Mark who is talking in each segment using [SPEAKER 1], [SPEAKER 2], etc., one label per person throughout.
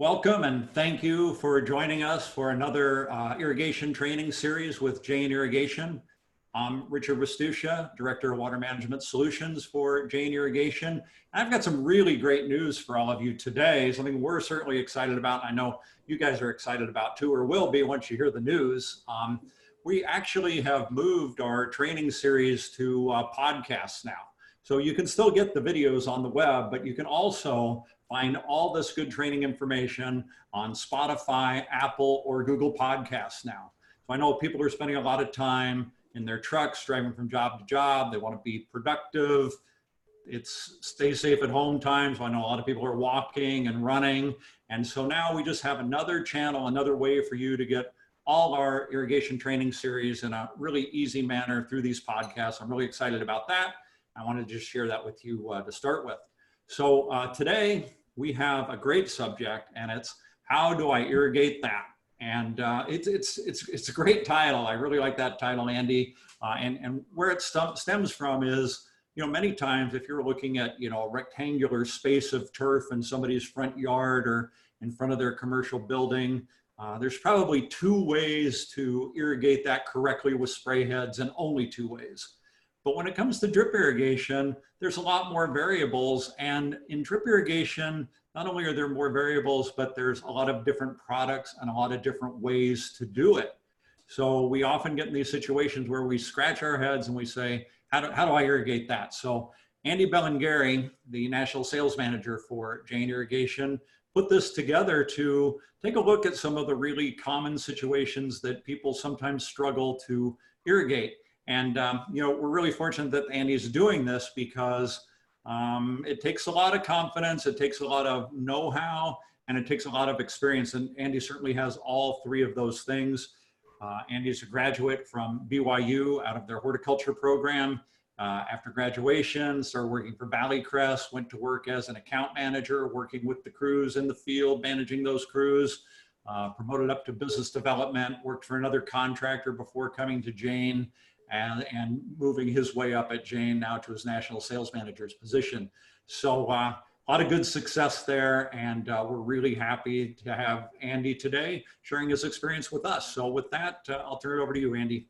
[SPEAKER 1] Welcome and thank you for joining us for another uh, irrigation training series with Jain Irrigation. I'm Richard Restuccia, Director of Water Management Solutions for Jain Irrigation. I've got some really great news for all of you today, something we're certainly excited about. I know you guys are excited about too, or will be once you hear the news. Um, we actually have moved our training series to uh, podcasts now. So you can still get the videos on the web, but you can also find all this good training information on Spotify, Apple, or Google Podcasts now. So I know people are spending a lot of time in their trucks, driving from job to job. They want to be productive. It's stay safe at home time. So I know a lot of people are walking and running. And so now we just have another channel, another way for you to get all our irrigation training series in a really easy manner through these podcasts. I'm really excited about that. I wanted to just share that with you uh, to start with. So uh, today we have a great subject and it's how do I irrigate that? And uh, it's, it's, it's, it's a great title. I really like that title, Andy. Uh, and, and where it stems from is, you know, many times if you're looking at, you know, a rectangular space of turf in somebody's front yard or in front of their commercial building, uh, there's probably two ways to irrigate that correctly with spray heads and only two ways. But when it comes to drip irrigation, there's a lot more variables. And in drip irrigation, not only are there more variables, but there's a lot of different products and a lot of different ways to do it. So we often get in these situations where we scratch our heads and we say, how do, how do I irrigate that? So Andy Bellingary, the national sales manager for Jain Irrigation, put this together to take a look at some of the really common situations that people sometimes struggle to irrigate. And, um, you know, we're really fortunate that Andy's doing this because um, it takes a lot of confidence, it takes a lot of know-how, and it takes a lot of experience. And Andy certainly has all three of those things. Uh, Andy's a graduate from BYU out of their horticulture program. Uh, after graduation, started working for Valley Crest, went to work as an account manager, working with the crews in the field, managing those crews, uh, promoted up to business development, worked for another contractor before coming to Jain, and, and moving his way up at Jain now to his national sales manager's position. So uh, a lot of good success there. And uh, we're really happy to have Andy today sharing his experience with us. So with that, uh, I'll turn it over to you, Andy.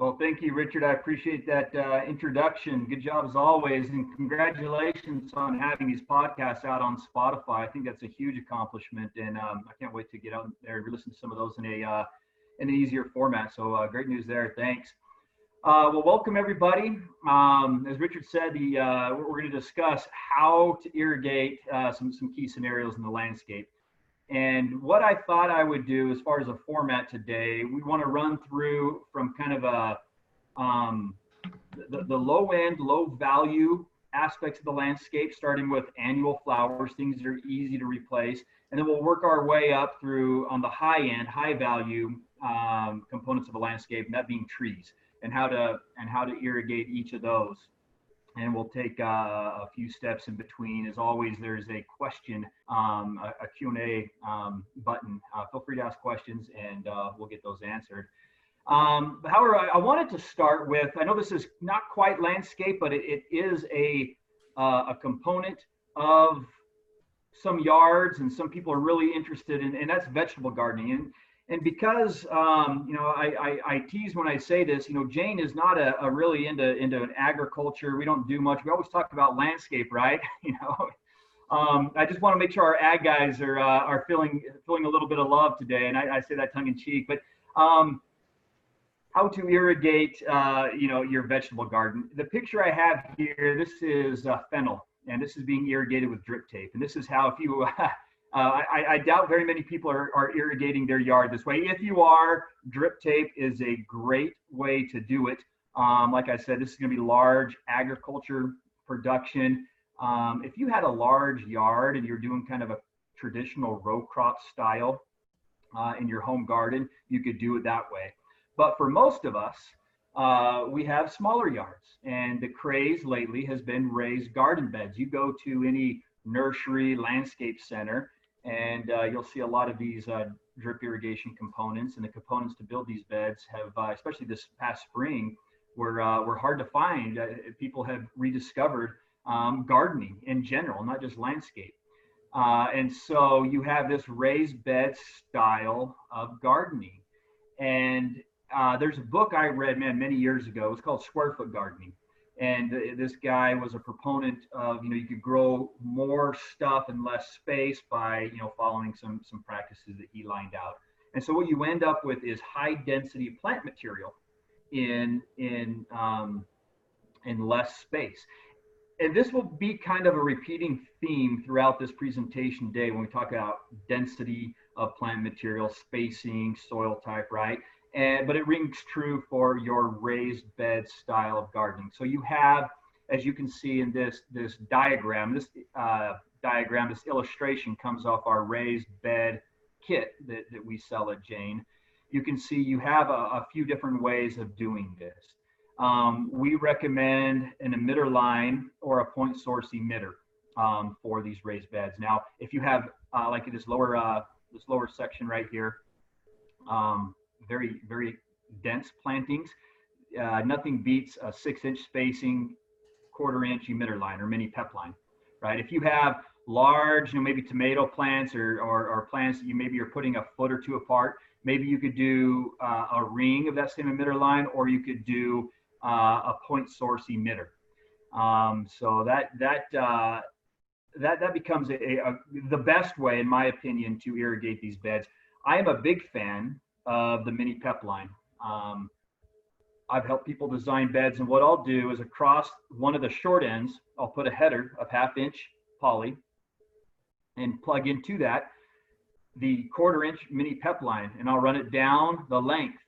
[SPEAKER 2] Well, thank you, Richard. I appreciate that uh, introduction. Good job as always, and congratulations on having these podcasts out on Spotify. I think that's a huge accomplishment, and um, I can't wait to get out there and listen to some of those in a uh, in an easier format. So, uh, great news there. Thanks. Uh, well, welcome everybody. Um, as Richard said, the, uh, we're going to discuss how to irrigate uh, some, some key scenarios in the landscape. And what I thought I would do as far as a format today, we want to run through from kind of a um, the, the low end, low value aspects of the landscape, starting with annual flowers, things that are easy to replace. And then we'll work our way up through on the high end, high value um, components of the landscape, and that being trees and how to and how to irrigate each of those. And we'll take uh, a few steps in between. As always, there's a question, um, a, a Q&A um, button. Uh, feel free to ask questions and uh, we'll get those answered. Um, however, I, I, wanted to start with, I know this is not quite landscape, but it, it is a, uh, a component of some yards and some people are really interested in, and that's vegetable gardening. And and because um, you know I, I, I, tease when I say this, you know Jain is not a, a, really into into agriculture. We don't do much. We always talk about landscape, right? you know, um, I just want to make sure our ag guys are uh, are feeling feeling a little bit of love today, and I, I say that tongue in cheek. But um, how to irrigate uh, you know your vegetable garden? The picture I have here, this is uh, fennel, and this is being irrigated with drip tape, and this is how if you Uh, I, I, doubt very many people are, are, irrigating their yard this way. If you are, drip tape is a great way to do it. Um, like I said, this is going to be large agriculture production. Um, if you had a large yard and you're doing kind of a traditional row crop style uh, in your home garden, you could do it that way. But for most of us, uh, we have smaller yards, and the craze lately has been raised garden beds. You go to any nursery landscape center and uh, you'll see a lot of these uh, drip irrigation components and the components to build these beds have, uh, especially this past spring, were, uh, were hard to find. Uh, people have rediscovered um, gardening in general, not just landscape. Uh, and so you have this raised bed style of gardening. And there's a book I read, man, many years ago. It's called Square Foot Gardening. And this guy was a proponent of, you know, you could grow more stuff in less space by, you know, following some some practices that he lined out. And so what you end up with is high density plant material in in um, in less space. And this will be kind of a repeating theme throughout this presentation day when we talk about density of plant material, spacing, soil type, right? And but it rings true for your raised bed style of gardening. So you have, as you can see in this this diagram, this uh, diagram, this illustration comes off our raised bed kit that, that we sell at Jain. You can see you have a, a few different ways of doing this. Um, we recommend an emitter line or a point source emitter um, for these raised beds. Now, if you have uh, like this lower uh, this lower section right here, um, very very dense plantings, uh, nothing beats a six inch spacing, quarter inch emitter line or mini pep line, right? If you have large, you know, maybe tomato plants or, or, or plants that you maybe are putting a foot or two apart, maybe you could do uh, a ring of that same emitter line, or you could do uh, a point source emitter. Um, so that that uh, that that becomes a, a, the best way, in my opinion, to irrigate these beds. I am a big fan of the mini pep line. Um, I've helped people design beds, and what I'll do is across one of the short ends, I'll put a header of half inch poly and plug into that the quarter inch mini pep line, and I'll run it down the length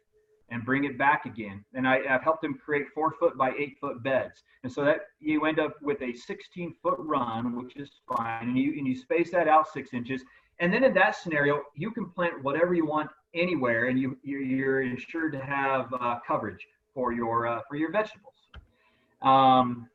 [SPEAKER 2] and bring it back again. And I, have helped them create four foot by eight foot beds. And so that you end up with a 16 foot run, which is fine. And you, and you space that out six inches. And then in that scenario, you can plant whatever you want anywhere and you, you're insured to have uh, coverage for your, uh, for your vegetables. Um,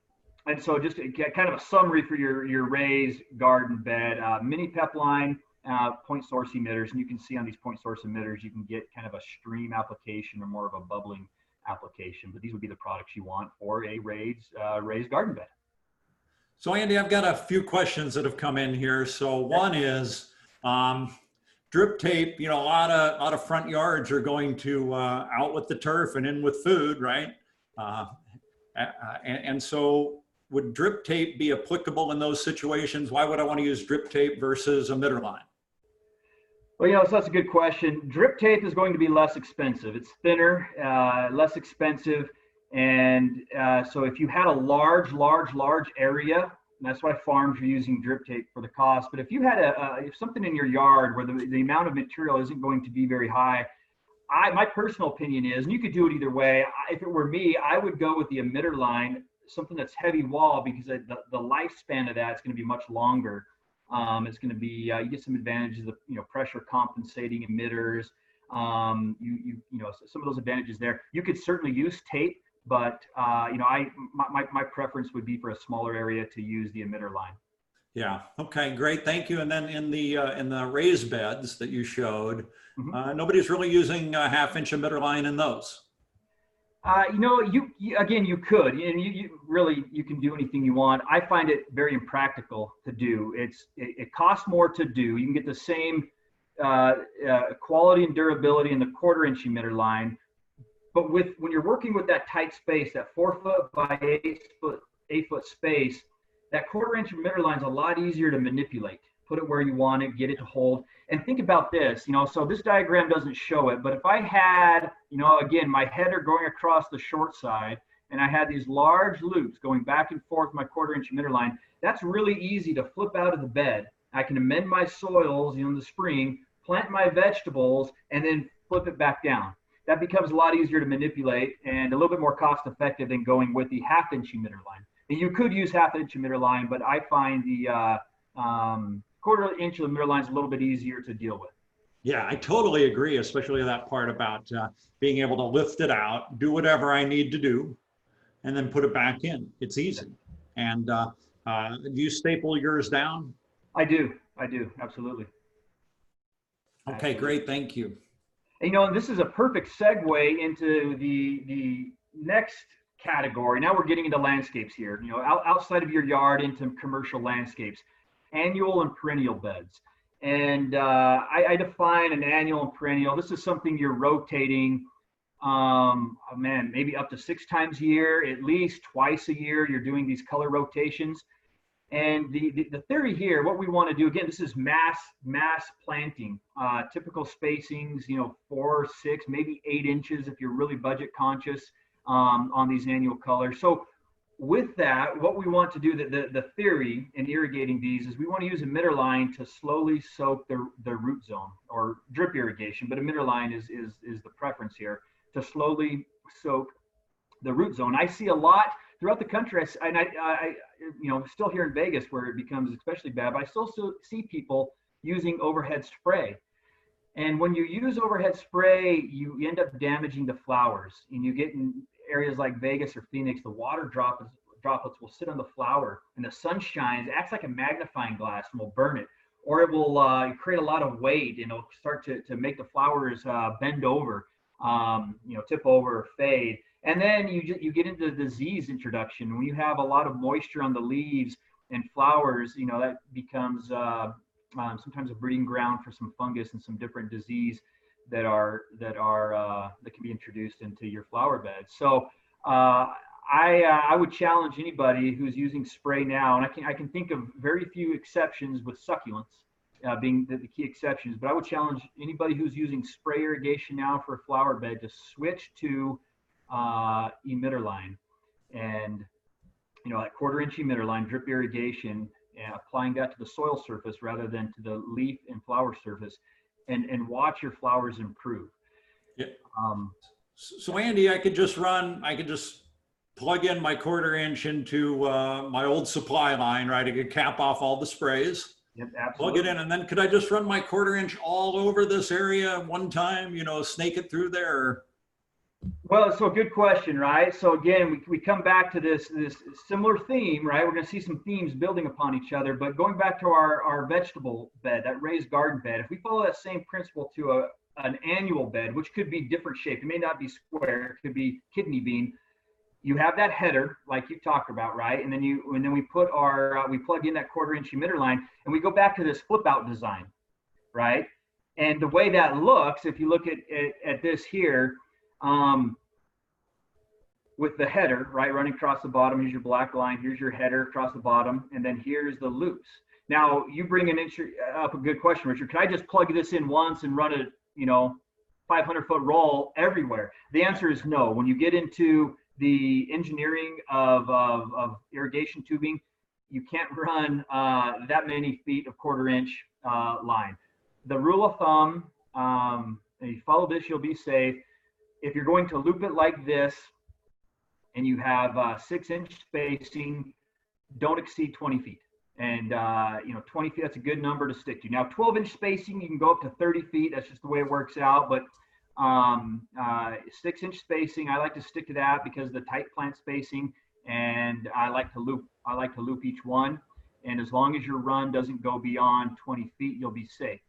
[SPEAKER 2] and so just get kind of a summary for your, your raised garden bed, uh, mini pep line, uh, point source emitters. And you can see on these point source emitters, you can get kind of a stream application or more of a bubbling application. But these would be the products you want for a raised, uh, raised garden bed.
[SPEAKER 1] So Andy, I've got a few questions that have come in here. So one is um, drip tape, you know, a lot of, a lot of front yards are going to uh, out with the turf and in with food, right? Uh, and, and so would drip tape be applicable in those situations? Why would I want to use drip tape versus emitter line?
[SPEAKER 2] Well, you know, so that's a good question. Drip tape is going to be less expensive. It's thinner, uh, less expensive. And uh, so if you had a large, large, large area, that's why farms are using drip tape for the cost. But if you had a, uh, if something in your yard where the, the amount of material isn't going to be very high, I, my personal opinion is, and you could do it either way. If it were me, I would go with the emitter line, something that's heavy wall, because the, the lifespan of that is going to be much longer. Um, it's going to be uh, you get some advantages of you know pressure compensating emitters. Um, you you you know some of those advantages there. You could certainly use tape, but uh, you know I my, my preference would be for a smaller area to use the emitter line.
[SPEAKER 1] Yeah. Okay. Great. Thank you. And then in the uh, in the raised beds that you showed,
[SPEAKER 2] Mhm.
[SPEAKER 1] uh, nobody's really using a half inch emitter line in those.
[SPEAKER 2] Uh, you know, you, you again, you could, and you, you really you can do anything you want. I find it very impractical to do. It's it, it costs more to do. You can get the same uh, uh, quality and durability in the quarter inch emitter line, but with when you're working with that tight space, that four foot by eight foot eight foot space, that quarter inch emitter line is a lot easier to manipulate. Put it where you want it, get it to hold. And think about this, you know, so this diagram doesn't show it, but if I had, you know, again, my header going across the short side and I had these large loops going back and forth my quarter inch emitter line, that's really easy to flip out of the bed. I can amend my soils, you know, in the spring, plant my vegetables, and then flip it back down. That becomes a lot easier to manipulate and a little bit more cost effective than going with the half inch emitter line. And you could use half inch emitter line, but I find the uh, um, quarter inch of emitter line is a little bit easier to deal with.
[SPEAKER 1] Yeah, I totally agree, especially that part about uh, being able to lift it out, do whatever I need to do, and then put it back in. It's easy. And uh, uh, do you staple yours down?
[SPEAKER 2] I do, I do, absolutely.
[SPEAKER 1] Okay, great. Thank you.
[SPEAKER 2] You know, and this is a perfect segue into the the next category. Now we're getting into landscapes here. You know, out, outside of your yard into commercial landscapes. annual and perennial beds. And uh, I, I define an annual and perennial. This is something you're rotating, um, oh man, maybe up to six times a year, at least twice a year. You're doing these color rotations. And the, the, the theory here, what we want to do, again, this is mass mass planting. Uh, typical spacings, you know, four, six, maybe eight inches if you're really budget conscious um, on these annual colors. So with that, what we want to do, the, the, the theory in irrigating these is we want to use a emitter line to slowly soak the, the root zone or drip irrigation, but emitter line is, is, is the preference here to slowly soak the root zone. I see a lot throughout the country, I, and I, I, you know, still here in Vegas where it becomes especially bad, but I still, see people using overhead spray. And when you use overhead spray, you end up damaging the flowers and you get in areas like Vegas or Phoenix, the water droplets, droplets will sit on the flower and the sun shines, acts like a magnifying glass and will burn it. Or it will uh, create a lot of weight and it'll start to, to make the flowers uh, bend over, um, you know, tip over fade. And then you, you get into disease introduction. When you have a lot of moisture on the leaves and flowers, you know, that becomes uh, um, sometimes a breeding ground for some fungus and some different disease that are that are uh, that can be introduced into your flower beds. So uh, I uh, I would challenge anybody who's using spray now, and I can I can think of very few exceptions with succulents uh, being the, the, key exceptions, but I would challenge anybody who's using spray irrigation now for a flower bed to switch to uh, emitter line, and you know that quarter inch emitter line drip irrigation, and applying that to the soil surface rather than to the leaf and flower surface and and watch your flowers improve.
[SPEAKER 1] Yeah. Um, so Andy, I could just run. I could just plug in my quarter inch into uh, my old supply line, right? I could cap off all the sprays.
[SPEAKER 2] Yep,
[SPEAKER 1] plug it in, and then could I just run my quarter inch all over this area one time? You know, snake it through there.
[SPEAKER 2] Well, so good question, right? So again, we, we come back to this this similar theme, right? We're going to see some themes building upon each other, but going back to our, our vegetable bed, that raised garden bed, if we follow that same principle to a an annual bed, which could be different shape, it may not be square, it could be kidney bean. You have that header, like you talked about, right? And then you and then we put our uh, we plug in that quarter inch emitter line, and we go back to this flip out design, right? And the way that looks, if you look at at, at this here um, with the header, right, running across the bottom. Here's your black line. Here's your header across the bottom, and then here's the loops. Now you bring an inch up a good question, Richard. Can I just plug this in once and run a you know 500 foot roll everywhere? The answer is no. When you get into the engineering of, of, of irrigation tubing, you can't run uh, that many feet of quarter inch uh, line. The rule of thumb, um, and you follow this, you'll be safe if you're going to loop it like this and you have uh, six inch spacing, don't exceed 20 feet. And, uh, you know, 20 feet, that's a good number to stick to. Now, 12 inch spacing, you can go up to 30 feet. That's just the way it works out. But um, uh, six inch spacing, I like to stick to that because the tight plant spacing and I like to loop, I like to loop each one. And as long as your run doesn't go beyond 20 feet, you'll be safe.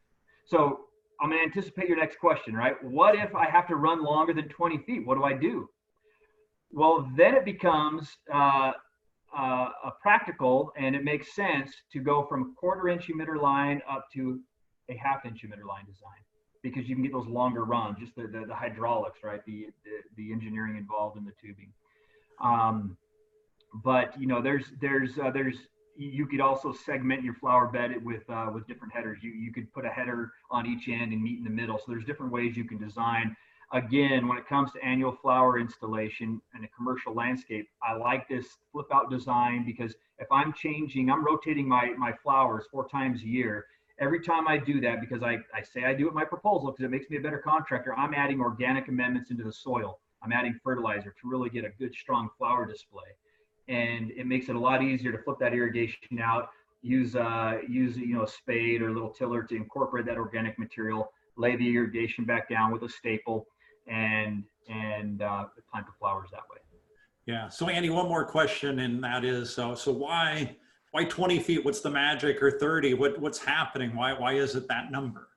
[SPEAKER 2] So I'm going to anticipate your next question, right? What if I have to run longer than 20 feet? What do I do? Well, then it becomes uh, uh, a practical and it makes sense to go from a quarter inch emitter line up to a half inch emitter line design because you can get those longer runs, just the, the, the hydraulics, right? The, the, the, engineering involved in the tubing. Um, but you know, there's, there's, uh, there's, you could also segment your flower bed with uh, with different headers. You you could put a header on each end and meet in the middle. So there's different ways you can design. Again, when it comes to annual flower installation and a commercial landscape, I like this flip out design because if I'm changing, I'm rotating my my flowers four times a year. Every time I do that, because I, I say I do it my proposal because it makes me a better contractor, I'm adding organic amendments into the soil. I'm adding fertilizer to really get a good strong flower display and it makes it a lot easier to flip that irrigation out use uh, use you know a spade or a little tiller to incorporate that organic material lay the irrigation back down with a staple and and uh, plant the flowers that way.
[SPEAKER 1] Yeah. So andy one more question and that is so so why why 20 feet? What's the magic? Or 30 what what's happening? Why why is it that number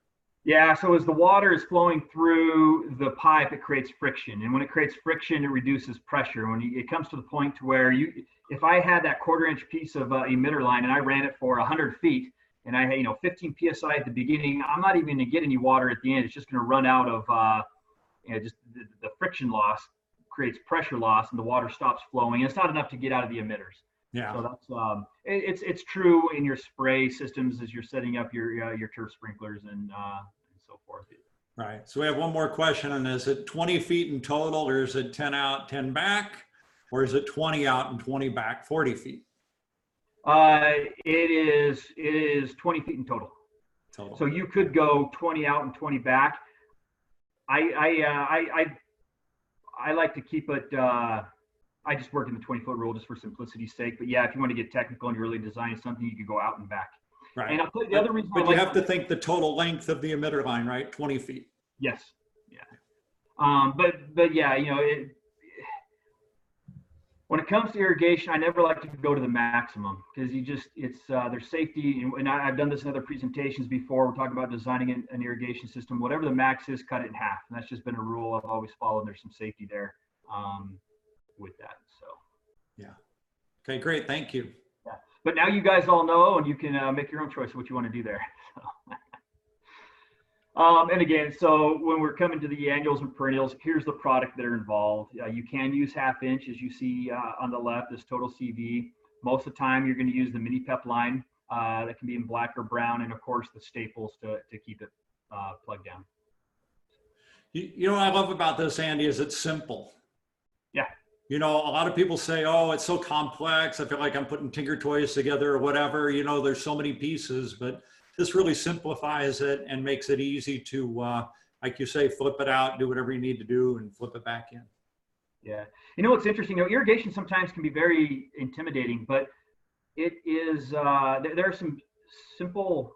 [SPEAKER 2] yeah, so as the water is flowing through the pipe, it creates friction, and when it creates friction, it reduces pressure. When it comes to the point to where you, if I had that quarter inch piece of uh, emitter line and I ran it for 100 feet and I had, you know, 15 psi at the beginning, I'm not even going to get any water at the end. It's just going to run out of, uh, you know, just the, the friction loss creates pressure loss and the water stops flowing. It's not enough to get out of the emitters.
[SPEAKER 1] Yeah.
[SPEAKER 2] So that's um, it, it's it's true in your spray systems as you're setting up your uh, your turf sprinklers and uh, and so forth.
[SPEAKER 1] Right. So we have one more question, and is it 20 feet in total, or is it 10 out, 10 back, or is it 20 out and 20 back, 40 feet
[SPEAKER 2] Uh, it is it is 20 feet in total.
[SPEAKER 1] total?
[SPEAKER 2] So you could go 20 out and 20 back. I I uh, I, I I like to keep it. Uh, I just work in the 20 foot rule just for simplicity's sake. But yeah, if you want to get technical and you're really designing something, you could go out and back.
[SPEAKER 1] right.
[SPEAKER 2] And I'll tell you the other reason. I
[SPEAKER 1] But you
[SPEAKER 2] like
[SPEAKER 1] have to think the total length of the emitter line, right? 20 feet.
[SPEAKER 2] Yes. Yeah. Um, but but yeah, you know, it, when it comes to irrigation, I never like to go to the maximum because you just it's uh, there's safety, and, and I, I've done this in other presentations before. We're talking about designing an, an irrigation system. Whatever the max is, cut it in half, and that's just been a rule I've always followed. There's some safety there um, with that. So, yeah.
[SPEAKER 1] Okay, great. Thank you.
[SPEAKER 2] but now you guys all know, and you can uh, make your own choice of what you want to do there. So. Um, and again, so when we're coming to the annuals and perennials, here's the product that are involved. Uh, you can use half inch, as you see uh, on the left, this total CV. Most of the time, you're going to use the mini pep line uh, that can be in black or brown, and of course, the staples to, to keep it uh, plugged down.
[SPEAKER 1] You, you know what I love about this, Andy, is it's simple. You know, a lot of people say, oh, it's so complex. I feel like I'm putting Tinker Toys together or whatever. You know, there's so many pieces, but this really simplifies it and makes it easy to, uh, like you say, flip it out, do whatever you need to do and flip it back in.
[SPEAKER 2] Yeah. You know what's interesting? You know, irrigation sometimes can be very intimidating, but it is uh, there, are some simple,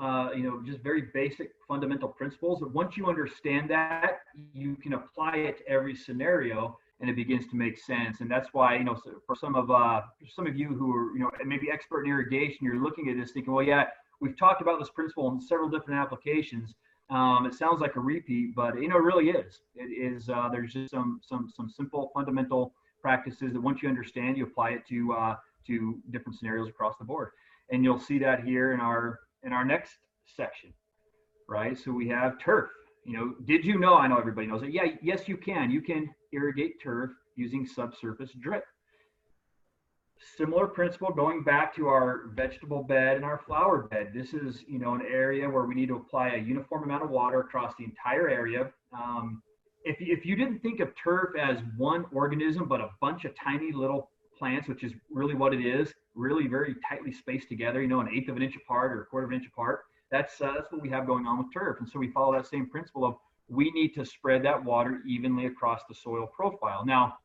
[SPEAKER 2] uh, you know, just very basic fundamental principles. That once you understand that, you can apply it to every scenario, and it begins to make sense. And that's why you know, for some of uh, some of you who are you know maybe expert in irrigation, you're looking at this thinking, well, yeah, we've talked about this principle in several different applications. Um, it sounds like a repeat, but you know, it really is. It is. Uh, there's just some some some simple fundamental practices that once you understand, you apply it to uh, to different scenarios across the board, and you'll see that here in our in our next section, right? So we have turf. You know, did you know? I know everybody knows it. Yeah, yes, you can. You can irrigate turf using subsurface drip. Similar principle going back to our vegetable bed and our flower bed. This is, you know, an area where we need to apply a uniform amount of water across the entire area. Um, if, if you didn't think of turf as one organism, but a bunch of tiny little plants, which is really what it is, really very tightly spaced together, you know, an eighth of an inch apart or a quarter of an inch apart, that's, uh, that's what we have going on with turf. And so we follow that same principle of we need to spread that water evenly across the soil profile. Now,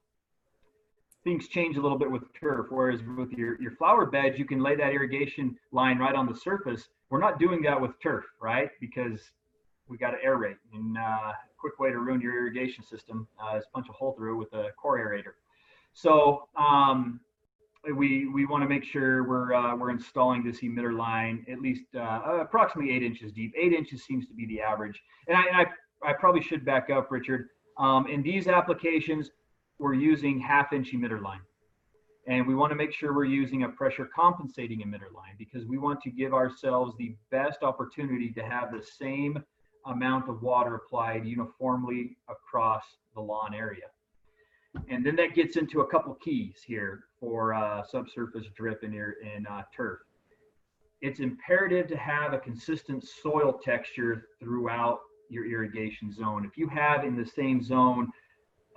[SPEAKER 2] things change a little bit with turf, whereas with your, your flower beds, you can lay that irrigation line right on the surface. We're not doing that with turf, right? Because we got to aerate. And uh, a quick way to ruin your irrigation system uh, is punch a hole through with a core aerator. So um, we we want to make sure we're uh, we're installing this emitter line at least uh, approximately eight inches deep. Eight inches seems to be the average. And I, and I, I probably should back up, Richard. Um, in these applications, we're using half inch emitter line. And we want to make sure we're using a pressure compensating emitter line because we want to give ourselves the best opportunity to have the same amount of water applied uniformly across the lawn area. And then that gets into a couple keys here for uh, subsurface drip in, your, in uh, turf. It's imperative to have a consistent soil texture throughout your irrigation zone. If you have in the same zone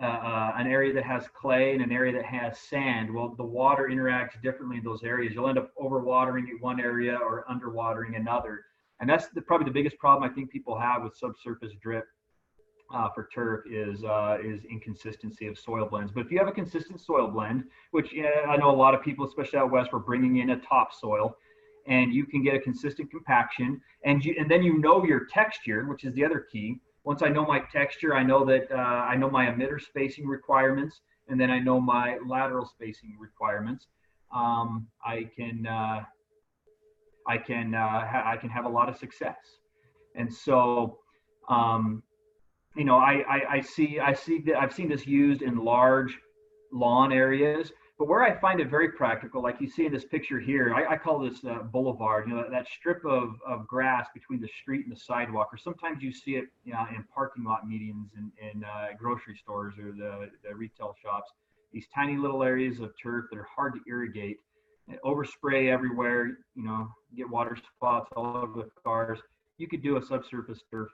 [SPEAKER 2] uh, uh, an area that has clay and an area that has sand, well, the water interacts differently in those areas. You'll end up overwatering one area or underwatering another. And that's the, probably the biggest problem I think people have with subsurface drip uh, for turf is uh, is inconsistency of soil blends. But if you have a consistent soil blend, which I know a lot of people, especially out west, were bringing in a topsoil, and you can get a consistent compaction, and you and then you know your texture, which is the other key. Once I know my texture, I know that uh, I know my emitter spacing requirements, and then I know my lateral spacing requirements. Um, I can uh, I can uh, I can have a lot of success, and so. Um, you know, I, I, I see I see that I've seen this used in large lawn areas But where I find it very practical, like you see in this picture here, I, I call this uh, boulevard, you know, that, that strip of, of grass between the street and the sidewalk, or sometimes you see it you know, in parking lot medians in, in uh, grocery stores or the, the retail shops. These tiny little areas of turf that are hard to irrigate, overspray everywhere, you know, get water spots all over the cars. You could do a subsurface turf,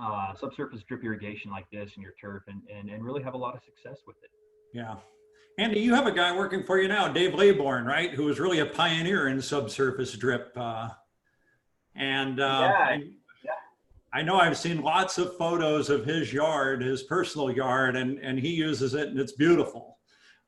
[SPEAKER 2] uh, subsurface drip irrigation like this in your turf and, and, and really have a lot of success with it.
[SPEAKER 1] Yeah. Andy, you have a guy working for you now, Dave Laybourne, right? Who was really a pioneer in subsurface drip. Uh, and uh,
[SPEAKER 2] Yeah,
[SPEAKER 1] I- I know I've seen lots of photos of his yard, his personal yard, and, and he uses it and it's beautiful.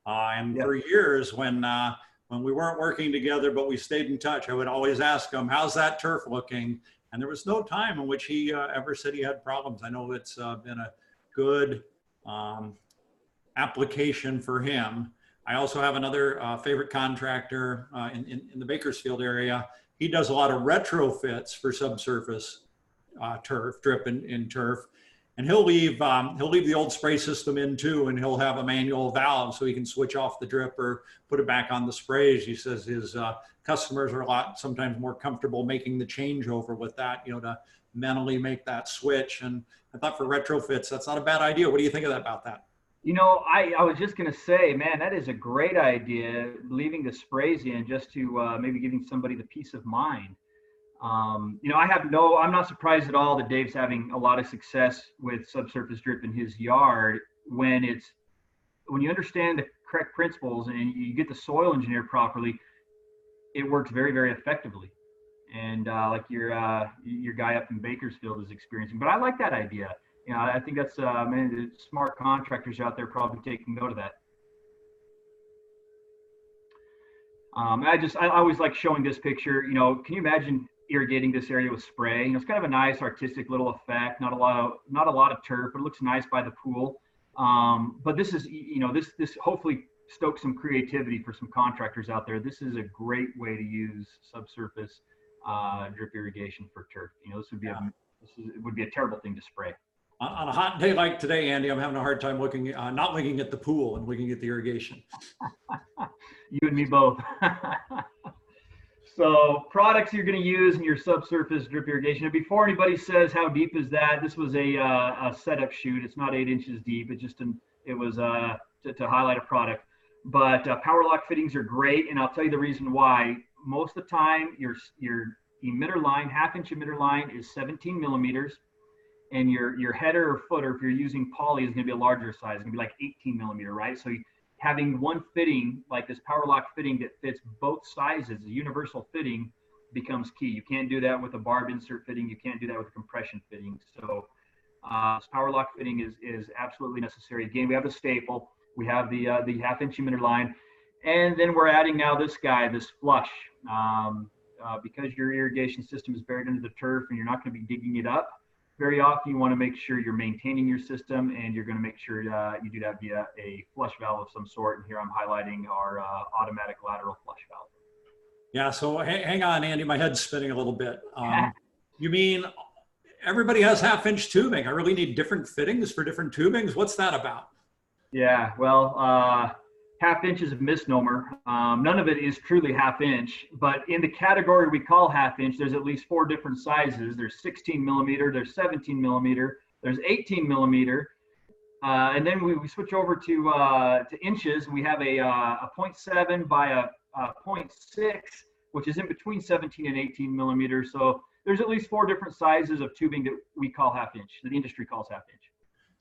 [SPEAKER 1] Uh, and
[SPEAKER 2] Yeah.
[SPEAKER 1] for years when, uh, when we weren't working together, but we stayed in touch, I would always ask him, how's that turf looking? And there was no time in which he uh, ever said he had problems. I know it's uh, been a good um, application for him. I also have another uh, favorite contractor uh, in, in, in the Bakersfield area. He does a lot of retrofits for subsurface uh, turf, drip and, and turf. And he'll leave um, he'll leave the old spray system in too, and he'll have a manual valve so he can switch off the drip or put it back on the sprays. He says his uh, customers are a lot sometimes more comfortable making the changeover with that, you know, to mentally make that switch. And I thought for retrofits, that's not a bad idea. What do you think of that, about that?
[SPEAKER 2] You know, I, I was just going to say, man, that is a great idea, leaving the sprays in just to uh, maybe giving somebody the peace of mind. Um, you know, I have no, I'm not surprised at all that Dave's having a lot of success with subsurface drip in his yard when it's, when you understand the correct principles and you get the soil engineered properly, it works very, very effectively. And uh, like your, uh, your guy up in Bakersfield is experiencing, but I like that idea you know, I think that's uh, man, the smart contractors out there probably taking note of that. Um, I just I always like showing this picture. You know, can you imagine irrigating this area with spray? You know, it's kind of a nice artistic little effect. Not a lot of not a lot of turf, but it looks nice by the pool. Um, but this is you know this this hopefully stokes some creativity for some contractors out there. This is a great way to use subsurface uh, drip irrigation for turf. You know, this would be a this is, it would be a terrible thing to spray.
[SPEAKER 1] On, on a hot day like today, Andy, I'm having a hard time looking, uh, not looking at the pool and looking at the irrigation.
[SPEAKER 2] you and me both. so products you're going to use in your subsurface drip irrigation. And before anybody says how deep is that, this was a, uh, a setup shoot. It's not eight inches deep. It just an, it was uh, to, to highlight a product. But uh, power lock fittings are great, and I'll tell you the reason why. Most of the time, your your emitter line, half inch emitter line, is 17 millimeters and your your header or footer, if you're using poly, is going to be a larger size. It's going to be like 18 millimeter, right? So having one fitting like this power lock fitting that fits both sizes, a universal fitting, becomes key. You can't do that with a barb insert fitting. You can't do that with a compression fitting. So uh, power lock fitting is is absolutely necessary. Again, we have a staple, we have the uh, the half inch emitter line, and then we're adding now this guy, this flush. Um, uh, because your irrigation system is buried under the turf and you're not going to be digging it up, very often you want to make sure you're maintaining your system and you're going to make sure uh, you do that via a flush valve of some sort. And here I'm highlighting our uh, automatic lateral flush valve.
[SPEAKER 1] Yeah, so hang, hang on, Andy, my head's spinning a little bit. Um, you mean everybody has half inch tubing? I really need different fittings for different tubings? What's that about?
[SPEAKER 2] Yeah, well, uh, half inch is a misnomer. Um, none of it is truly half inch, but in the category we call half inch, there's at least four different sizes. There's 16 millimeter, there's 17 millimeter, there's 18 millimeter, uh, and then we, we switch over to uh, to inches. We have a, uh, a 0.7 by a, a 0.6, which is in between 17 and 18 millimeters. So there's at least four different sizes of tubing that we call half inch, that the industry calls half inch.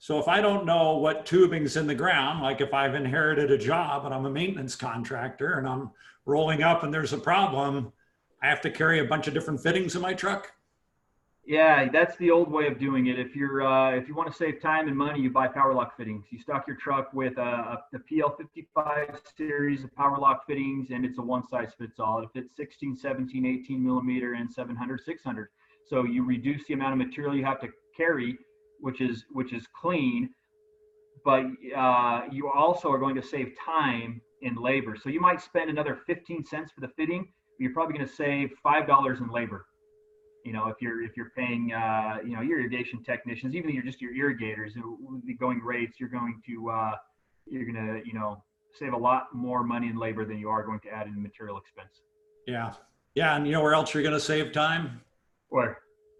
[SPEAKER 1] So if I don't know what tubing's in the ground, like if I've inherited a job and I'm a maintenance contractor and I'm rolling up and there's a problem, I have to carry a bunch of different fittings in my truck?
[SPEAKER 2] Yeah, that's the old way of doing it. If you're uh, if you want to save time and money, you buy power lock fittings. You stock your truck with a, a, PL55 series of power lock fittings, and it's a one size fits all. It fits 16, 17, 18 millimeter, and 700, 600. So you reduce the amount of material you have to carry, which is which is clean, but uh, you also are going to save time in labor. So you might spend another 15 cents for the fitting, but you're probably going to save five dollars in labor you know, if you're if you're paying, uh, you know, your irrigation technicians, even if you're just your irrigators, the going rates, you're going to uh, you're gonna, you know, save a lot more money in labor than you are going to add in material expense.
[SPEAKER 1] Yeah. Yeah. And you know where else you're going to save time?
[SPEAKER 2] Where?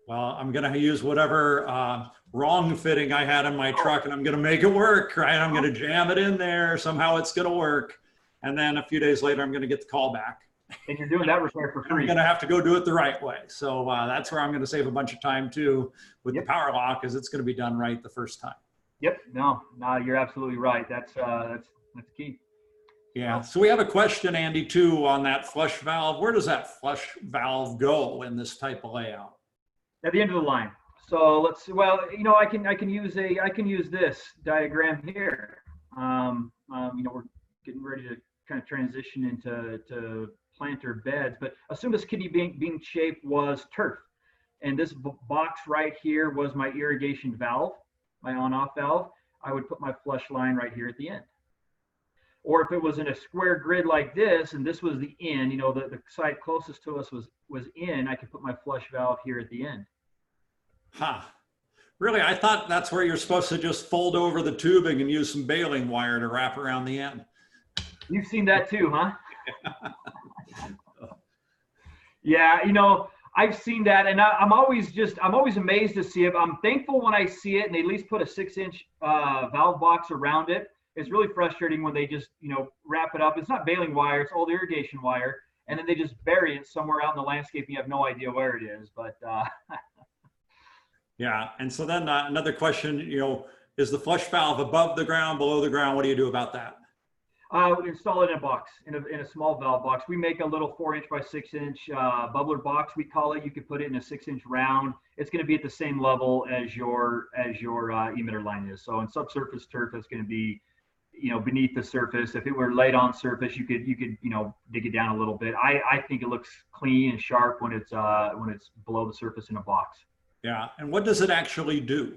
[SPEAKER 1] Well, I'm going to use whatever uh, wrong fitting I had in my truck and I'm going to make it work, right? I'm going to jam it in there. Somehow it's going to work. And then a few days later, I'm going to get the call back.
[SPEAKER 2] And you're doing that repair for
[SPEAKER 1] I'm
[SPEAKER 2] free.
[SPEAKER 1] going to have to go do it the right way. So uh, that's where I'm going to save a bunch of time too with
[SPEAKER 2] Yep.
[SPEAKER 1] the power lock is it's going to be done right the first time.
[SPEAKER 2] Yep. No, no, you're absolutely right. That's uh, that's that's key.
[SPEAKER 1] Yeah. So we have a question, Andy, too, on that flush valve. Where does that flush valve go in this type of layout?
[SPEAKER 2] At the end of the line. So let's. Well, you know, I can I can use a I can use this diagram here. Um, um, you know, we're getting ready to kind of transition into to planter beds, but assume this kidney bean, bean shape was turf, and this box right here was my irrigation valve, my on-off valve. I would put my flush line right here at the end. Or if it was in a square grid like this, and this was the end, you know, the, the side closest to us was was in, I could put my flush valve here at the end.
[SPEAKER 1] Huh. Really? I thought that's where you're supposed to just fold over the tubing and use some baling wire to wrap around the end.
[SPEAKER 2] You've seen that too, huh? yeah, you know, I've seen that, and I, I'm always just, I'm always amazed to see it. I'm thankful when I see it, and they at least put a six-inch uh, valve box around it. It's really frustrating when they just, you know, wrap it up. It's not baling wire; it's old irrigation wire, and then they just bury it somewhere out in the landscape. And you have no idea where it is. But uh,
[SPEAKER 1] Yeah. And so then uh, another question, you know, is the flush valve above the ground, below the ground? What do you do about that?
[SPEAKER 2] Uh, we install it in a box, in a, in a small valve box. We make a little four inch by six inch uh, bubbler box. We call it. You could put it in a six inch round. It's going to be at the same level as your as your uh, emitter line is. So in subsurface turf, it's going to be, you know, beneath the surface. If it were laid on surface, you could you could you know dig it down a little bit. I I think it looks clean and sharp when it's uh when it's below the surface in a box.
[SPEAKER 1] Yeah. And what does it actually do?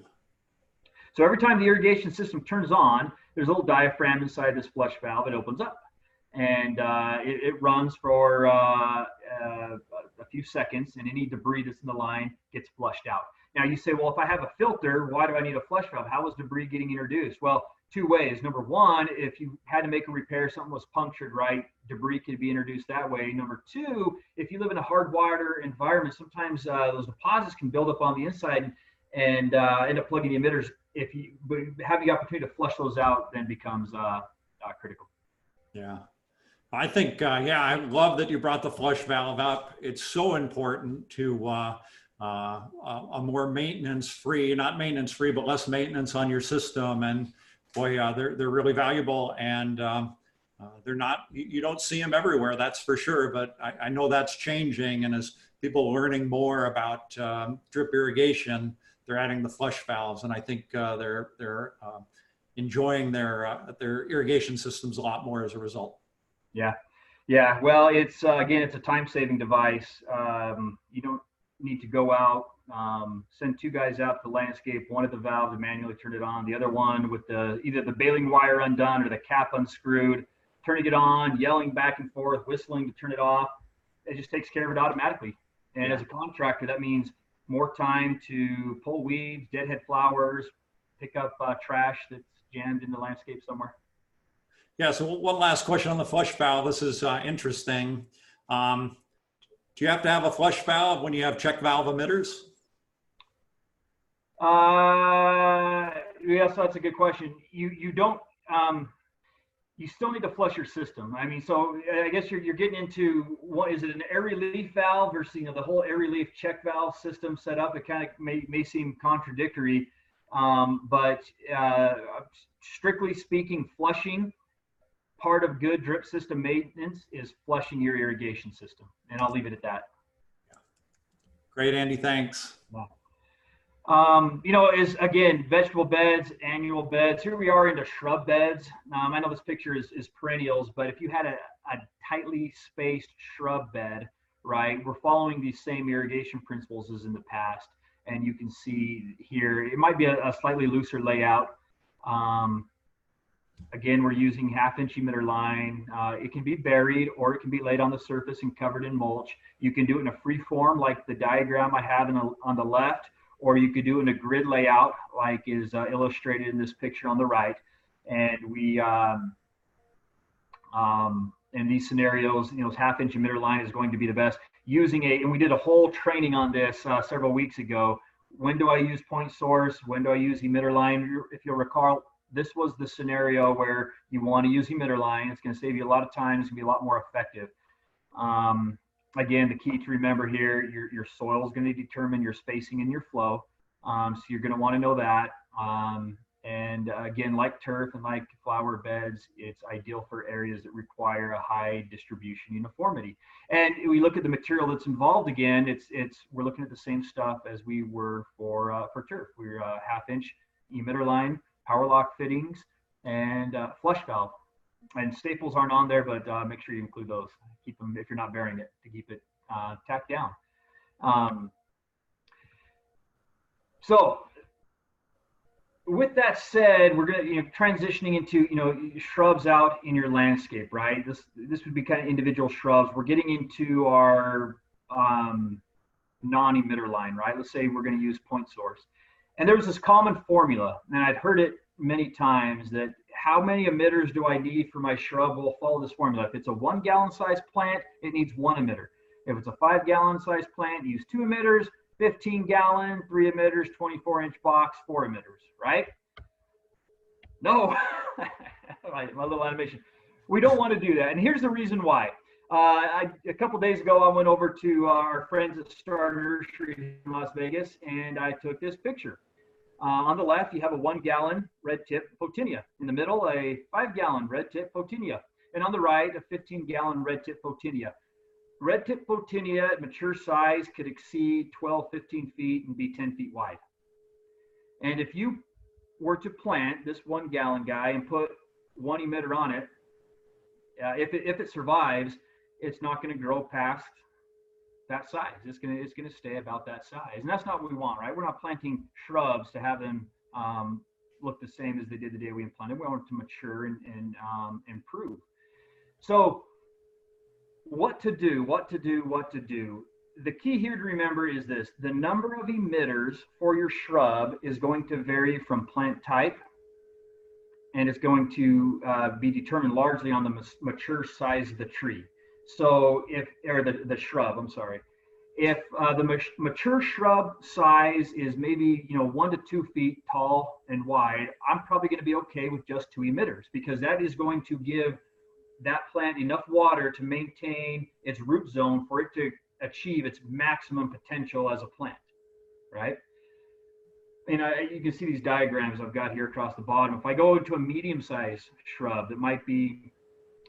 [SPEAKER 2] So every time the irrigation system turns on, there's a little diaphragm inside this flush valve. It opens up, and uh, it, it runs for uh, uh, a few seconds, and any debris that's in the line gets flushed out. Now you say, well, if I have a filter, why do I need a flush valve? How is debris getting introduced? Well, two ways. Number one, if you had to make a repair, something was punctured, right? Debris could be introduced that way. Number two, if you live in a hardwired environment, sometimes uh, those deposits can build up on the inside and uh, end up plugging the emitters. If you having the opportunity to flush those out, then becomes uh, uh, critical.
[SPEAKER 1] Yeah. I think, uh, yeah, I love that you brought the flush valve up. It's so important to uh, a more maintenance free, not maintenance free, but less maintenance on your system. And boy, uh, they're, they're really valuable and um, uh, they're not, you, you don't see them everywhere, that's for sure. But I, I know that's changing. And as people learning more about um, drip irrigation, they're adding the flush valves. And I think uh, they're, they're uh, enjoying their, uh, their irrigation systems a lot more as a result.
[SPEAKER 2] Yeah, yeah. Well, it's uh, again, it's a time-saving device. Um, you don't need to go out, um, send two guys out to the landscape, one at the valve to manually turn it on, the other one with the either the baling wire undone or the cap unscrewed, turning it on, yelling back and forth, whistling to turn it off. It just takes care of it automatically. And as a contractor, that means more time to pull weeds, deadhead flowers, pick up uh, trash that's jammed in the landscape somewhere.
[SPEAKER 1] Yeah, so one last question on the flush valve. This is uh, interesting. Um, do you have to have a flush valve when you have check valve emitters?
[SPEAKER 2] Uh, yes, that's a good question. You you don't um, you still need to flush your system. I mean, so I guess you're you're getting into what is it an air relief valve versus you know the whole air relief check valve system set up. It kind of may may seem contradictory, um, but uh, strictly speaking, flushing part of good drip system maintenance is flushing your irrigation system, and I'll leave it at that.
[SPEAKER 1] Great, Andy, thanks.
[SPEAKER 2] Um, you know, is again vegetable beds, annual beds. Here we are into shrub beds. Um, I know this picture is, is perennials, but if you had a, a tightly spaced shrub bed, right, we're following these same irrigation principles as in the past. And you can see here, it might be a, a slightly looser layout. Um, again, we're using half inch emitter line. Uh, it can be buried or it can be laid on the surface and covered in mulch. You can do it in a free form like the diagram I have the, on the left or you could do it in a grid layout like is uh, illustrated in this picture on the right. And we, um, Um, in these scenarios, you know, half inch emitter line is going to be the best. Using a, and we did a whole training on this uh, several weeks ago. When do I use point source? When do I use emitter line? If you'll recall, this was the scenario where you want to use emitter line. It's going to save you a lot of time. It's going to be a lot more effective. Um, again, the key to remember here, your, your soil is going to determine your spacing and your flow. Um, so you're going to want to know that. Um, and uh, again, like turf and like flower beds, it's ideal for areas that require a high distribution uniformity. And we look at the material that's involved again, it's, it's, we're looking at the same stuff as we were for, uh, for turf. We're a half inch emitter line, power lock fittings, and uh, flush valve. And staples aren't on there, but uh, make sure you include those. Keep them if you're not bearing it to keep it uh, tacked down. Um, so with that said, we're gonna you know transitioning into you know shrubs out in your landscape, right? This this would be kind of individual shrubs. We're getting into our um, non-emitter line, right? Let's say we're going to use point source, and there was this common formula, and I'd heard it many times that how many emitters do I need for my shrub? We'll follow this formula. If it's a one gallon size plant, it needs one emitter. If it's a five gallon size plant, use two emitters. 15 gallon, three emitters, 24 inch box, four emitters, right? No, my, little animation. We don't want to do that. And here's the reason why. Uh, I, a couple days ago, I went over to our friends at Star Nursery in Las Vegas and I took this picture. Uh, on the left, you have a one gallon red tip Photinia. In the middle, a five gallon red tip Photinia. And on the right, a 15 gallon red tip Photinia. Red tip Photinia at mature size could exceed 12, 15 feet and be 10 feet wide. And if you were to plant this one gallon guy and put one emitter on it, uh, if, it if it survives, it's not going to grow past that size. It's going to it's going to stay about that size, and that's not what we want, right? We're not planting shrubs to have them um, look the same as they did the day we implanted. We want them to mature and, and um, improve. So what to do, what to do, what to do. The key here to remember is this the number of emitters for your shrub is going to vary from plant type and it's going to uh, be determined largely on the mature size of the tree. So if, or the, the shrub, I'm sorry. If uh, the mature shrub size is maybe, you know, one to two feet tall and wide, I'm probably going to be okay with just two emitters because that is going to give that plant enough water to maintain its root zone for it to achieve its maximum potential as a plant, right? And I, you can see these diagrams I've got here across the bottom. If I go into a medium-sized shrub that might be,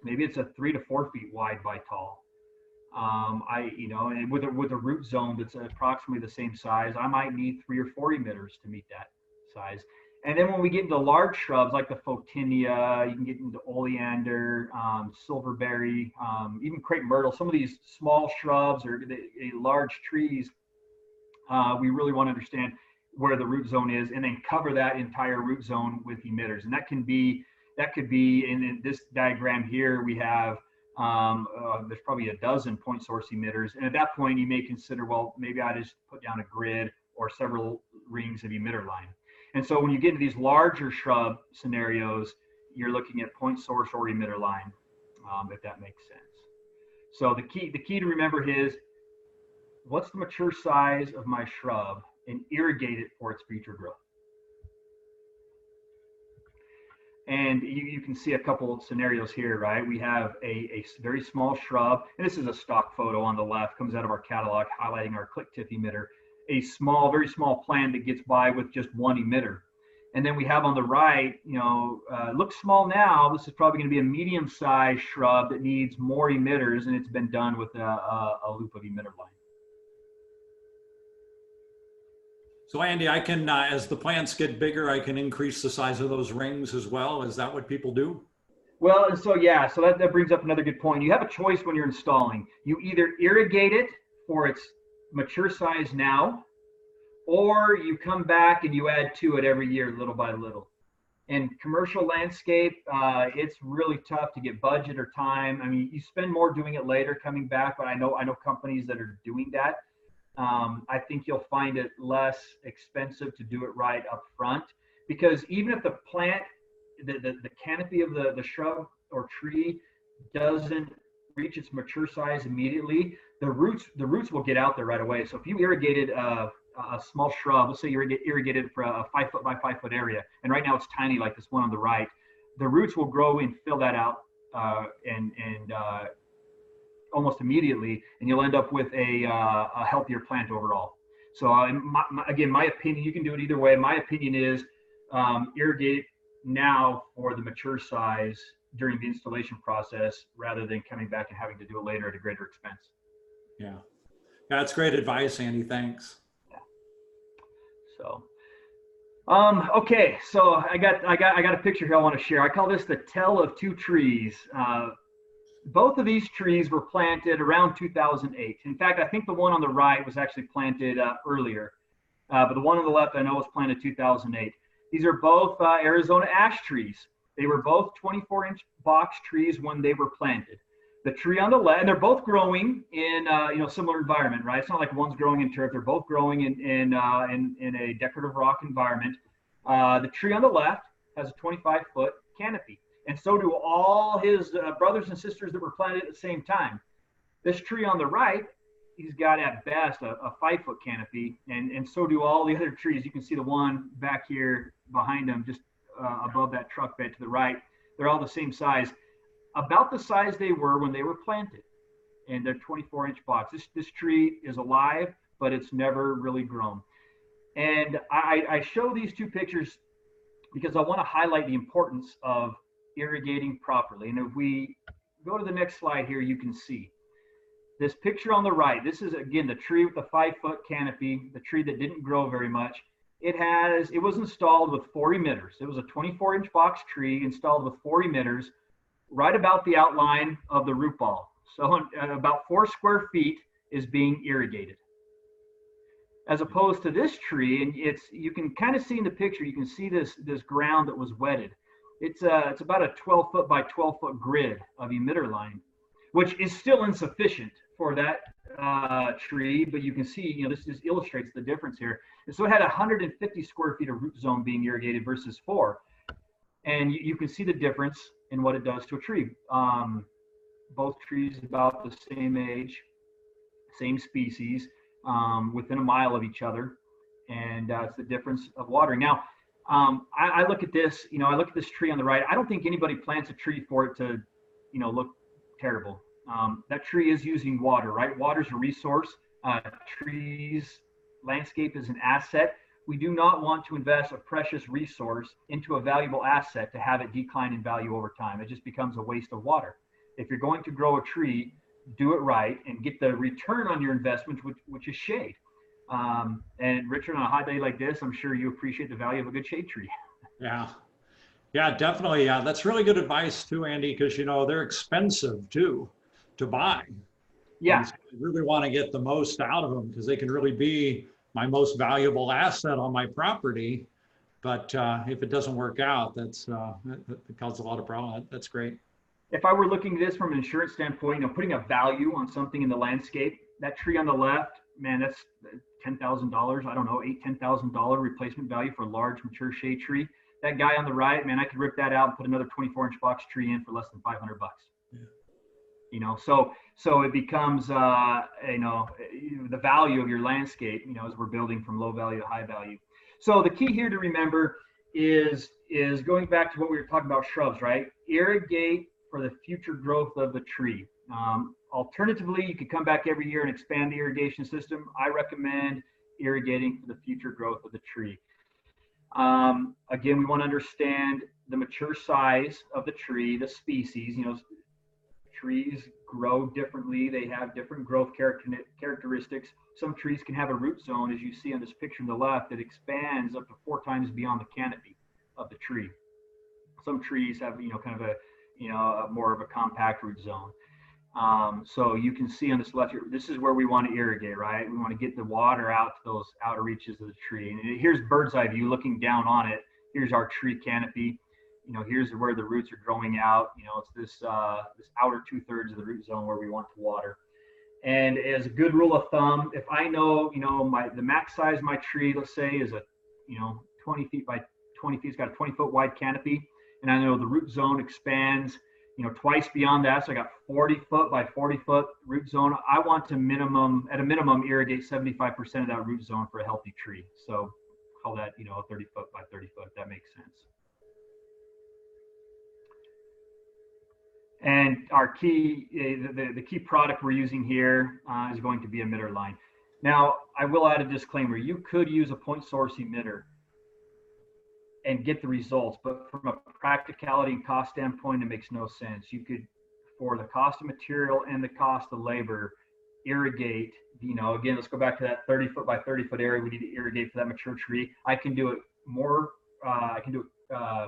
[SPEAKER 2] maybe it's a three to four feet wide by tall. Um, I, you know, and with a, with a root zone that's approximately the same size, I might need three or four emitters to meet that size. And then when we get into large shrubs like the Photinia, you can get into oleander, um, silverberry, um, even crepe myrtle, some of these small shrubs or the, large trees, uh, we really want to understand where the root zone is and then cover that entire root zone with emitters. And that can be, that could be in, in this diagram here, we have, um, uh, there's probably a dozen point source emitters. And at that point, you may consider, well, maybe I just put down a grid or several rings of emitter line. And so when you get into these larger shrub scenarios, you're looking at point source or emitter line, um, if that makes sense. So the key, the key to remember is what's the mature size of my shrub and irrigate it for its future growth. And you, you can see a couple of scenarios here, right? We have a, a very small shrub, and this is a stock photo on the left, comes out of our catalog highlighting our click tip emitter a small, very small plant that gets by with just one emitter. And then we have on the right, you know, uh, looks small now. This is probably going to be a medium-sized shrub that needs more emitters, and it's been done with a, a, a loop of emitter line.
[SPEAKER 1] So Andy, I can, uh, as the plants get bigger, I can increase the size of those rings as well. Is that what people do?
[SPEAKER 2] Well, and so yeah, so that, that brings up another good point. You have a choice when you're installing. You either irrigate it for its mature size now, or you come back and you add to it every year, little by little. In commercial landscape, uh, it's really tough to get budget or time. I mean, you spend more doing it later, coming back. But I know I know companies that are doing that. Um, I think you'll find it less expensive to do it right up front because even if the plant, the, the, the canopy of the, the shrub or tree doesn't reach its mature size immediately, the roots the roots will get out there right away. So if you irrigated a, a small shrub, let's say you irrigate, irrigated for a five foot by five foot area, and right now it's tiny like this one on the right, the roots will grow and fill that out uh, and and uh, almost immediately, and you'll end up with a, uh, a healthier plant overall. So uh, my, my, again, my opinion, you can do it either way. My opinion is um, irrigate now for the mature size during the installation process rather than coming back and having to do it later at a greater expense.
[SPEAKER 1] Yeah. Yeah, that's great advice, Andy. Thanks. Yeah.
[SPEAKER 2] So, um, okay, so I got I got I got a picture here I want to share. I call this the tell of two trees. Uh, both of these trees were planted around 2008. In fact, I think the one on the right was actually planted uh, earlier, uh, but the one on the left I know was planted 2008. These are both uh, Arizona ash trees. They were both 24 inch box trees when they were planted. The tree on the left, and they're both growing in uh, you know similar environment, right? It's not like one's growing in turf; they're both growing in in uh, in, in, a decorative rock environment. Uh, the tree on the left has a 25 foot canopy, and so do all his uh, brothers and sisters that were planted at the same time. This tree on the right, he's got at best a, a five foot canopy, and and so do all the other trees. You can see the one back here behind him, just uh, above that truck bed to the right. They're all the same size about the size they were when they were planted. And they're 24 inch box. This, this tree is alive, but it's never really grown. And I, I show these two pictures because I want to highlight the importance of irrigating properly. And if we go to the next slide here, you can see this picture on the right. This is again the tree with the five foot canopy, the tree that didn't grow very much. It has, it was installed with four emitters. It was a 24 inch box tree installed with four emitters right about the outline of the root ball. So uh, about four square feet is being irrigated. As opposed to this tree, and it's you can kind of see in the picture, you can see this this ground that was wetted. It's uh, it's about a 12 foot by 12 foot grid of emitter line, which is still insufficient for that uh, tree, but you can see, you know, this just illustrates the difference here. And so it had 150 square feet of root zone being irrigated versus four. And you, you can see the difference in what it does to a tree. Um, both trees about the same age, same species, um, within a mile of each other, and uh, it's the difference of watering. Now, um, I, I, look at this, you know, I look at this tree on the right. I don't think anybody plants a tree for it to, you know, look terrible. Um, that tree is using water, right? Water is a resource. Uh, trees, landscape is an asset we do not want to invest a precious resource into a valuable asset to have it decline in value over time. It just becomes a waste of water. If you're going to grow a tree, do it right and get the return on your investment, which, which is shade. Um, and Richard, on a hot day like this, I'm sure you appreciate the value of a good shade tree.
[SPEAKER 1] Yeah. Yeah, definitely. Yeah, that's really good advice too, Andy, because you know they're expensive too to buy.
[SPEAKER 2] Yeah.
[SPEAKER 1] So you really want to get the most out of them because they can really be my most valuable asset on my property. But uh, if it doesn't work out, that's uh, that, that causes a lot of problem. That's great.
[SPEAKER 2] If I were looking at this from an insurance standpoint, you know, putting a value on something in the landscape, that tree on the left, man, that's ten thousand dollars. I don't know, eight, ten thousand dollar replacement value for a large mature shade tree. That guy on the right, man, I could rip that out and put another 24 inch box tree in for less than 500 bucks. Yeah. You know, so so it becomes uh, you know the value of your landscape you know as we're building from low value to high value so the key here to remember is is going back to what we were talking about shrubs right irrigate for the future growth of the tree um, alternatively you could come back every year and expand the irrigation system i recommend irrigating for the future growth of the tree um, again we want to understand the mature size of the tree the species you know trees grow differently. They have different growth characteristics. Some trees can have a root zone, as you see on this picture on the left, that expands up to four times beyond the canopy of the tree. Some trees have, you know, kind of a, you know, more of a compact root zone. Um, so you can see on this left here, this is where we want to irrigate, right? We want to get the water out to those outer reaches of the tree. And here's bird's eye view looking down on it. Here's our tree canopy you know, here's where the roots are growing out. You know, it's this uh, this outer two thirds of the root zone where we want to water. And as a good rule of thumb, if I know, you know, my the max size my tree, let's say, is a, you know, 20 feet by 20 feet, it's got a 20 foot wide canopy, and I know the root zone expands, you know, twice beyond that. So I got 40 foot by 40 foot root zone. I want to minimum, at a minimum, irrigate 75% of that root zone for a healthy tree. So call that, you know, a 30 foot by 30 foot, that makes sense. And our key, uh, the, the key product we're using here uh, is going to be emitter line. Now, I will add a disclaimer. You could use a point source emitter and get the results, but from a practicality and cost standpoint, it makes no sense. You could, for the cost of material and the cost of labor, irrigate, you know, again, let's go back to that 30 foot by 30 foot area we need to irrigate for that mature tree. I can do it more, uh, I can do it uh,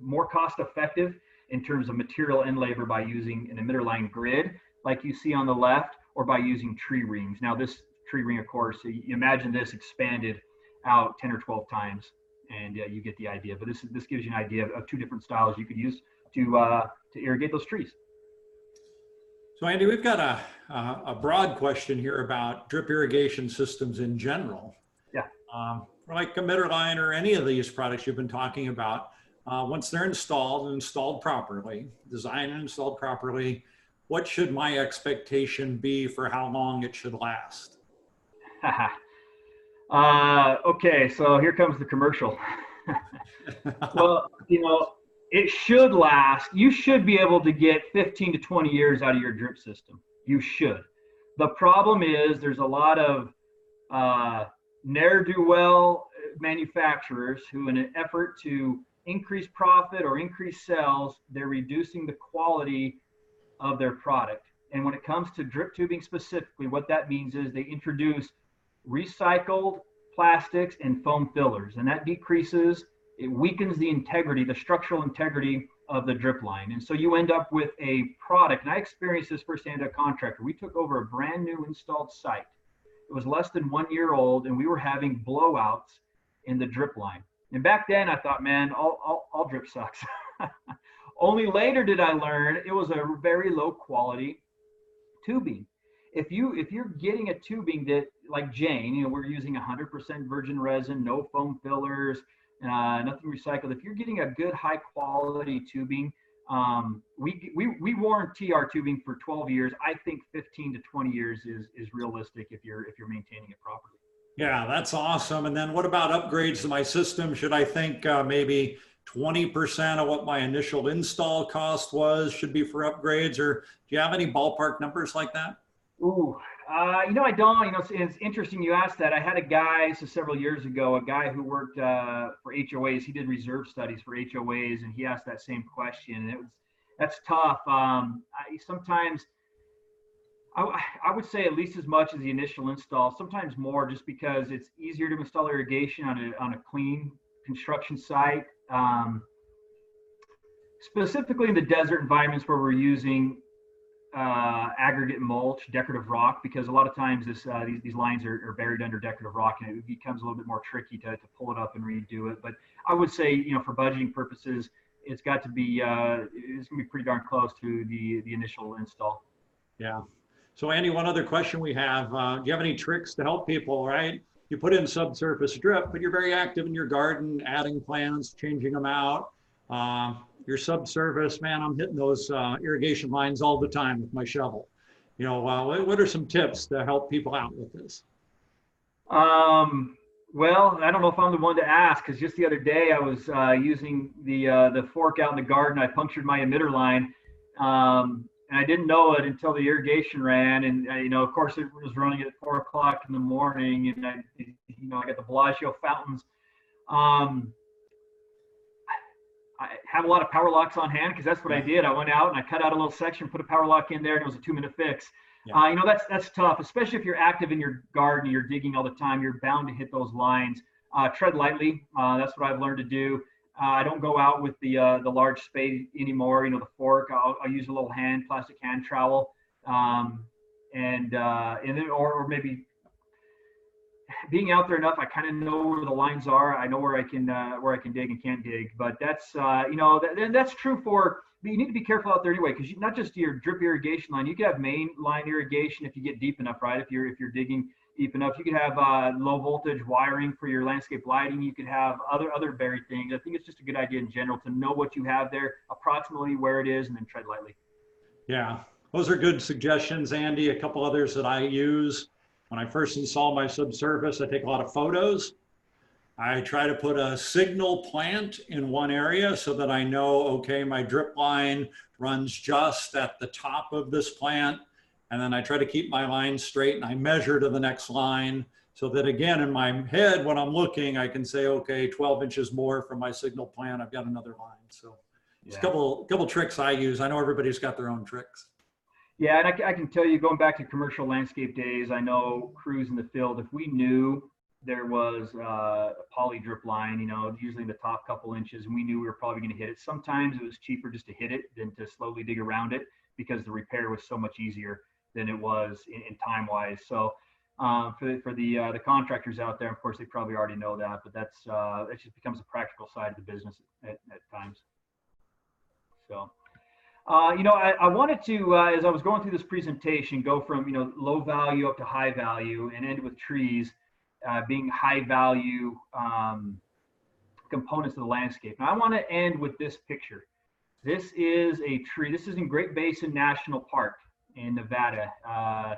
[SPEAKER 2] more cost effective in terms of material and labor by using an emitter line grid like you see on the left or by using tree rings. Now this tree ring, of course, you imagine this expanded out 10 or 12 times and uh, you get the idea. But this, this gives you an idea of, of two different styles you could use to, uh, to irrigate those trees.
[SPEAKER 1] So Andy, we've got a, a broad question here about drip irrigation systems in general.
[SPEAKER 2] Yeah.
[SPEAKER 1] Um, like emitter line or any of these products you've been talking about, uh, once they're installed and installed properly, designed and installed properly, what should my expectation be for how long it should last?
[SPEAKER 2] uh, okay, so here comes the commercial. well, you know, it should last. You should be able to get 15 to 20 years out of your drip system. You should. The problem is there's a lot of uh, ne'er-do-well manufacturers who, in an effort to increase profit or increase sales, they're reducing the quality of their product. And when it comes to drip tubing specifically, what that means is they introduce recycled plastics and foam fillers, and that decreases, it weakens the integrity, the structural integrity of the drip line. And so you end up with a product, and I experienced this firsthand at a contractor. We took over a brand new installed site. It was less than one year old, and we were having blowouts in the drip line. And back then I thought, man, all, all, all drip sucks. Only later did I learn it was a very low quality tubing. If you if you're getting a tubing that like Jain, you know, we're using 100% virgin resin, no foam fillers, uh, nothing recycled. If you're getting a good high quality tubing, um, we, we we warranty our tubing for 12 years. I think 15 to 20 years is is realistic if you're if you're maintaining it properly.
[SPEAKER 1] Yeah, that's awesome. And then what about upgrades to my system? Should I think uh, maybe 20% of what my initial install cost was should be for upgrades or do you have any ballpark numbers like that?
[SPEAKER 2] Ooh, uh, you know, I don't, you know, it's, it's, interesting you asked that. I had a guy, so several years ago, a guy who worked uh, for HOAs. He did reserve studies for HOAs and he asked that same question. And it was, that's tough. Um, I, sometimes I, I would say at least as much as the initial install, sometimes more just because it's easier to install irrigation on a, on a clean construction site. Um, specifically in the desert environments where we're using uh, aggregate mulch, decorative rock, because a lot of times this, uh, these, these lines are, are, buried under decorative rock and it becomes a little bit more tricky to, to pull it up and redo it. But I would say, you know, for budgeting purposes, it's got to be, uh, it's gonna be pretty darn close to the, the initial install.
[SPEAKER 1] Yeah. So Andy, one other question we have, uh, do you have any tricks to help people, right? You put in subsurface drip, but you're very active in your garden, adding plants, changing them out. Uh, your subsurface, man, I'm hitting those uh, irrigation lines all the time with my shovel. You know, uh, what are some tips to help people out with this?
[SPEAKER 2] Um, well, I don't know if I'm the one to ask because just the other day I was uh, using the uh, the fork out in the garden. I punctured my emitter line, um, and I didn't know it until the irrigation ran. And uh, you know, of course, it was running at four o'clock in the morning, and I, you know, I got the Bellagio fountains. Um, I have a lot of power locks on hand because that's what I did. I went out and I cut out a little section, put a power lock in there, and it was a two-minute fix. Yeah. Uh, you know, that's that's tough, especially if you're active in your garden, you're digging all the time. You're bound to hit those lines. Uh, tread lightly. Uh, that's what I've learned to do. Uh, I don't go out with the uh, the large spade anymore. You know, the fork. I'll, I'll use a little hand plastic hand trowel, um, and uh, and then or, or maybe being out there enough, I kind of know where the lines are. I know where I can uh, where I can dig and can't dig. But that's uh, you know that, that's true for. But you need to be careful out there anyway, because not just your drip irrigation line. You can have main line irrigation if you get deep enough, right? If you're if you're digging deep enough. You could have uh, low voltage wiring for your landscape lighting. You could have other other buried things. I think it's just a good idea in general to know what you have there, approximately where it is, and then tread lightly.
[SPEAKER 1] Yeah, those are good suggestions, Andy. A couple others that I use. When I first install my subsurface, I take a lot of photos. I try to put a signal plant in one area so that I know, okay, my drip line runs just at the top of this plant. And then I try to keep my line straight and I measure to the next line so that again, in my head, when I'm looking, I can say, okay, 12 inches more from my signal plant, I've got another line. So it's a couple, couple tricks I use. I know everybody's got their own tricks.
[SPEAKER 2] Yeah, and I, I can tell you, going back to commercial landscape days, I know crews in the field, if we knew there was uh, a poly drip line, you know, usually in the top couple inches, and we knew we were probably going to hit it, sometimes it was cheaper just to hit it than to slowly dig around it because the repair was so much easier than it was in, in time wise. So um, for, for the uh, the contractors out there, of course, they probably already know that, but that's uh, it just becomes a practical side of the business at, at times. So. Uh, you know, I, I wanted to, uh, as I was going through this presentation, go from, you know, low value up to high value and end with trees uh, being high value um, components of the landscape. And I want to end with this picture. This is a tree. This is in Great Basin National Park in Nevada. Uh,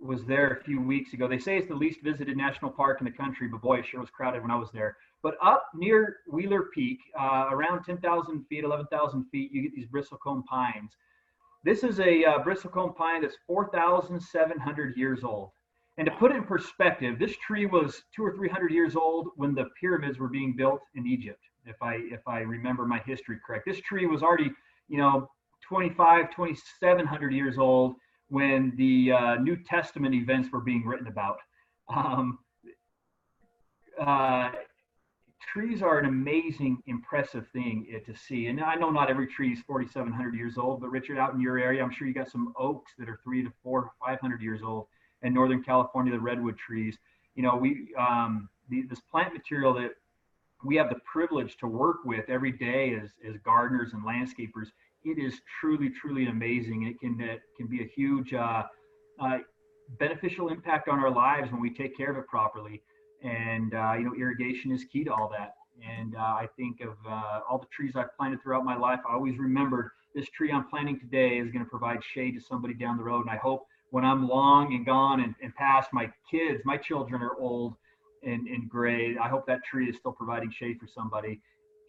[SPEAKER 2] was there a few weeks ago. They say it's the least visited national park in the country, but boy, it sure was crowded when I was there. But up near Wheeler Peak, uh, around 10,000 feet, 11,000 feet, you get these bristlecone pines. This is a uh, bristlecone pine that's 4,700 years old. And to put it in perspective, this tree was two or 300 years old when the pyramids were being built in Egypt, if I, if I remember my history correct. This tree was already, you know, 25, 2,700 years old when the uh, New Testament events were being written about. Um, uh, trees are an amazing, impressive thing uh, to see. And I know not every tree is 4,700 years old, but Richard, out in your area, I'm sure you got some oaks that are three to four, 500 years old. And Northern California, the redwood trees. You know, we um, the, this plant material that we have the privilege to work with every day as, as gardeners and landscapers. It is truly, truly amazing. It can it can be a huge uh, uh, beneficial impact on our lives when we take care of it properly and uh, you know irrigation is key to all that. And uh, i think of uh, all the trees i've planted throughout my life i always remembered this tree i'm planting today is going to provide shade to somebody down the road. And i hope when i'm long and gone and, and past my kids my children are old and, and gray i hope that tree is still providing shade for somebody.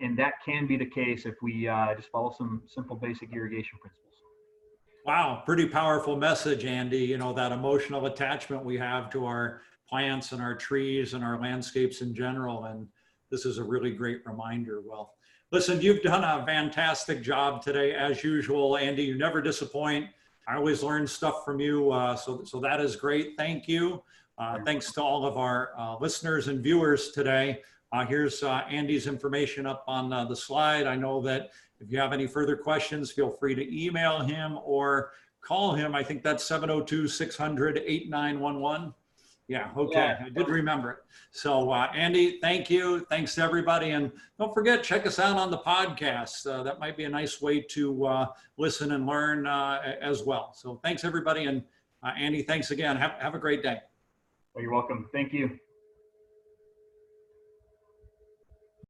[SPEAKER 2] And that can be the case if we uh, just follow some simple basic irrigation principles.
[SPEAKER 1] Wow, pretty powerful message, Andy. You know, that emotional attachment we have to our plants and our trees and our landscapes in general. And this is a really great reminder. Well, listen, you've done a fantastic job today, as usual. Andy, you never disappoint. I always learn stuff from you. Uh, so, so that is great. Thank you. Uh, thanks to all of our uh, listeners and viewers today. Uh, here's uh, Andy's information up on uh, the slide. I know that if you have any further questions, feel free to email him or call him. I think that's 702 600 8911. Yeah, okay.
[SPEAKER 2] Yeah.
[SPEAKER 1] I did remember it. So, uh, Andy, thank you. Thanks to everybody. And don't forget, check us out on the podcast. Uh, that might be a nice way to uh, listen and learn uh, as well. So, thanks, everybody. And uh, Andy, thanks again. Have, have a great day.
[SPEAKER 2] well, you're welcome thank you